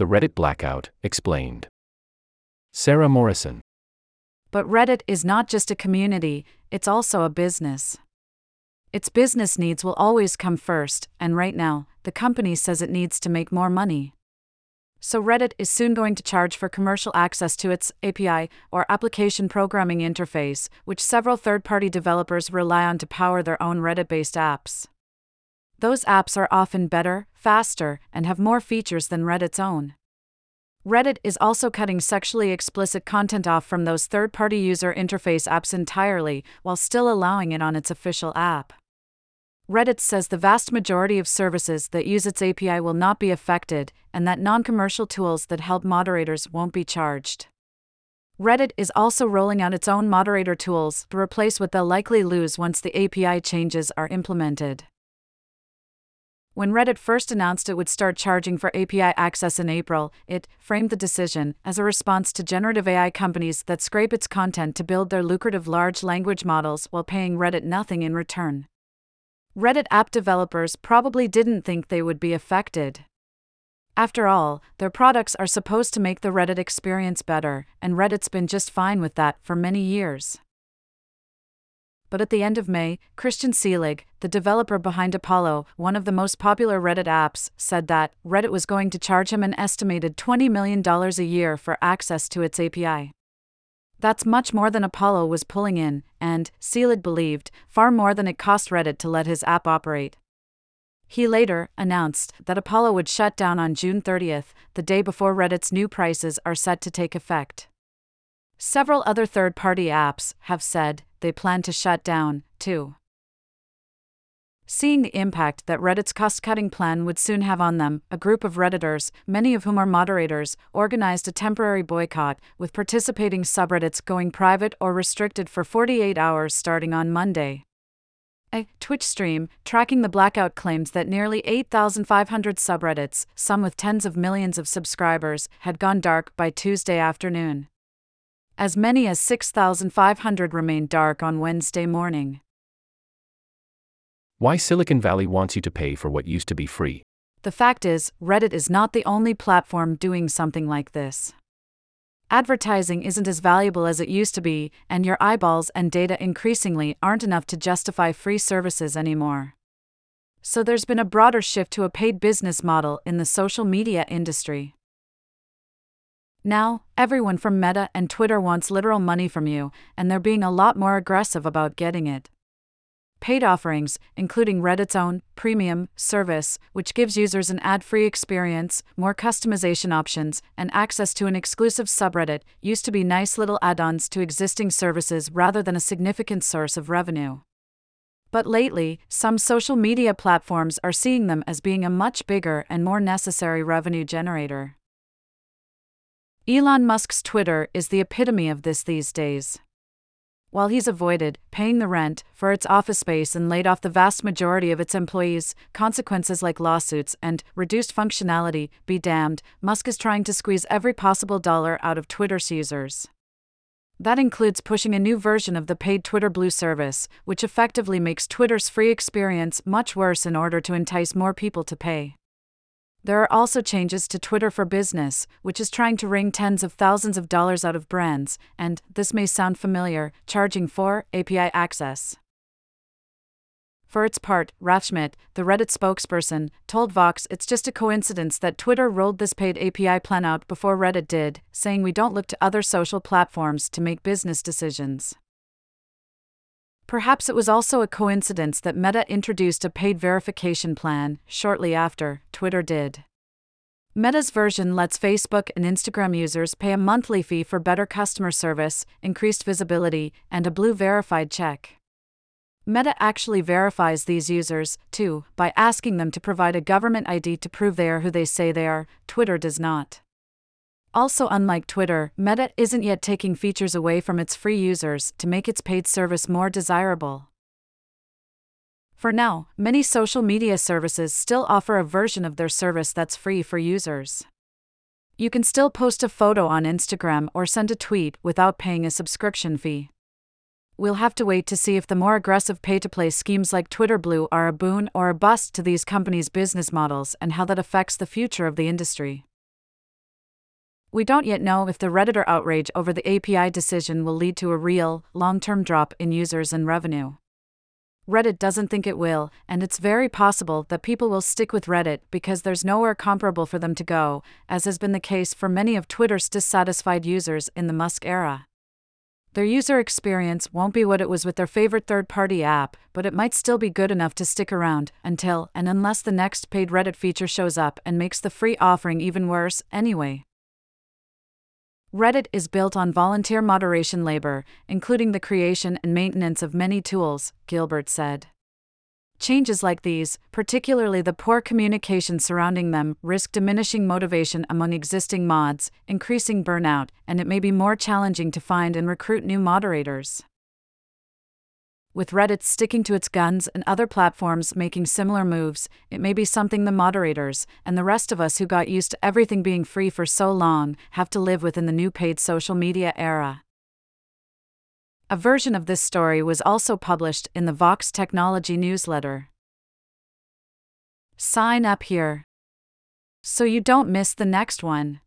the Reddit blackout, explained. Sara Morrison. But Reddit is not just a community, it's also a business. Its business needs will always come first, and right now, the company says it needs to make more money. So Reddit is soon going to charge for commercial access to its API, or application programming interface, which several third party developers rely on to power their own Reddit based apps. Those apps are often better, faster, and have more features than Reddit's own. Reddit is also cutting sexually explicit content off from those third party user interface apps entirely, while still allowing it on its official app. Reddit says the vast majority of services that use its API will not be affected, and that non commercial tools that help moderators won't be charged. Reddit is also rolling out its own moderator tools to replace what they'll likely lose once the API changes are implemented. When Reddit first announced it would start charging for API access in April, it framed the decision as a response to generative AI companies that scrape its content to build their lucrative large language models while paying Reddit nothing in return. Reddit app developers probably didn't think they would be affected. After all, their products are supposed to make the Reddit experience better, and Reddit's been just fine with that for many years. But at the end of May, Christian Selig, the developer behind Apollo, one of the most popular Reddit apps, said that Reddit was going to charge him an estimated $20 million a year for access to its API. That's much more than Apollo was pulling in, and, Selig believed, far more than it cost Reddit to let his app operate. He later announced that Apollo would shut down on June 30th, the day before Reddit's new prices are set to take effect. Several other third party apps have said they plan to shut down, too. Seeing the impact that Reddit's cost cutting plan would soon have on them, a group of Redditors, many of whom are moderators, organized a temporary boycott, with participating subreddits going private or restricted for 48 hours starting on Monday. A Twitch stream tracking the blackout claims that nearly 8,500 subreddits, some with tens of millions of subscribers, had gone dark by Tuesday afternoon. As many as 6,500 remained dark on Wednesday morning. Why Silicon Valley wants you to pay for what used to be free. The fact is, Reddit is not the only platform doing something like this. Advertising isn't as valuable as it used to be, and your eyeballs and data increasingly aren't enough to justify free services anymore. So there's been a broader shift to a paid business model in the social media industry. Now, everyone from Meta and Twitter wants literal money from you, and they're being a lot more aggressive about getting it. Paid offerings, including Reddit's own premium service, which gives users an ad free experience, more customization options, and access to an exclusive subreddit, used to be nice little add ons to existing services rather than a significant source of revenue. But lately, some social media platforms are seeing them as being a much bigger and more necessary revenue generator. Elon Musk's Twitter is the epitome of this these days while he's avoided paying the rent for its office space and laid off the vast majority of its employees, consequences like lawsuits and reduced functionality be damned, Musk is trying to squeeze every possible dollar out of Twitter's users. That includes pushing a new version of the paid Twitter Blue service, which effectively makes Twitter's free experience much worse in order to entice more people to pay. There are also changes to Twitter for Business, which is trying to wring tens of thousands of dollars out of brands, and, this may sound familiar, charging for API access. For its part, Rathschmidt, the Reddit spokesperson, told Vox it's just a coincidence that Twitter rolled this paid API plan out before Reddit did, saying we don't look to other social platforms to make business decisions. Perhaps it was also a coincidence that Meta introduced a paid verification plan shortly after Twitter did. Meta's version lets Facebook and Instagram users pay a monthly fee for better customer service, increased visibility, and a blue verified check. Meta actually verifies these users, too, by asking them to provide a government ID to prove they are who they say they are, Twitter does not. Also, unlike Twitter, Meta isn't yet taking features away from its free users to make its paid service more desirable. For now, many social media services still offer a version of their service that's free for users. You can still post a photo on Instagram or send a tweet without paying a subscription fee. We'll have to wait to see if the more aggressive pay to play schemes like Twitter Blue are a boon or a bust to these companies' business models and how that affects the future of the industry. We don't yet know if the Redditor outrage over the API decision will lead to a real, long term drop in users and revenue. Reddit doesn't think it will, and it's very possible that people will stick with Reddit because there's nowhere comparable for them to go, as has been the case for many of Twitter's dissatisfied users in the Musk era. Their user experience won't be what it was with their favorite third party app, but it might still be good enough to stick around until and unless the next paid Reddit feature shows up and makes the free offering even worse, anyway. Reddit is built on volunteer moderation labor, including the creation and maintenance of many tools, Gilbert said. Changes like these, particularly the poor communication surrounding them, risk diminishing motivation among existing mods, increasing burnout, and it may be more challenging to find and recruit new moderators with Reddit sticking to its guns and other platforms making similar moves, it may be something the moderators, and the rest of us who got used to everything being free for so long, have to live with in the new paid social media era. A version of this story was also published in the Vox Technology newsletter. Sign up here so you don't miss the next one.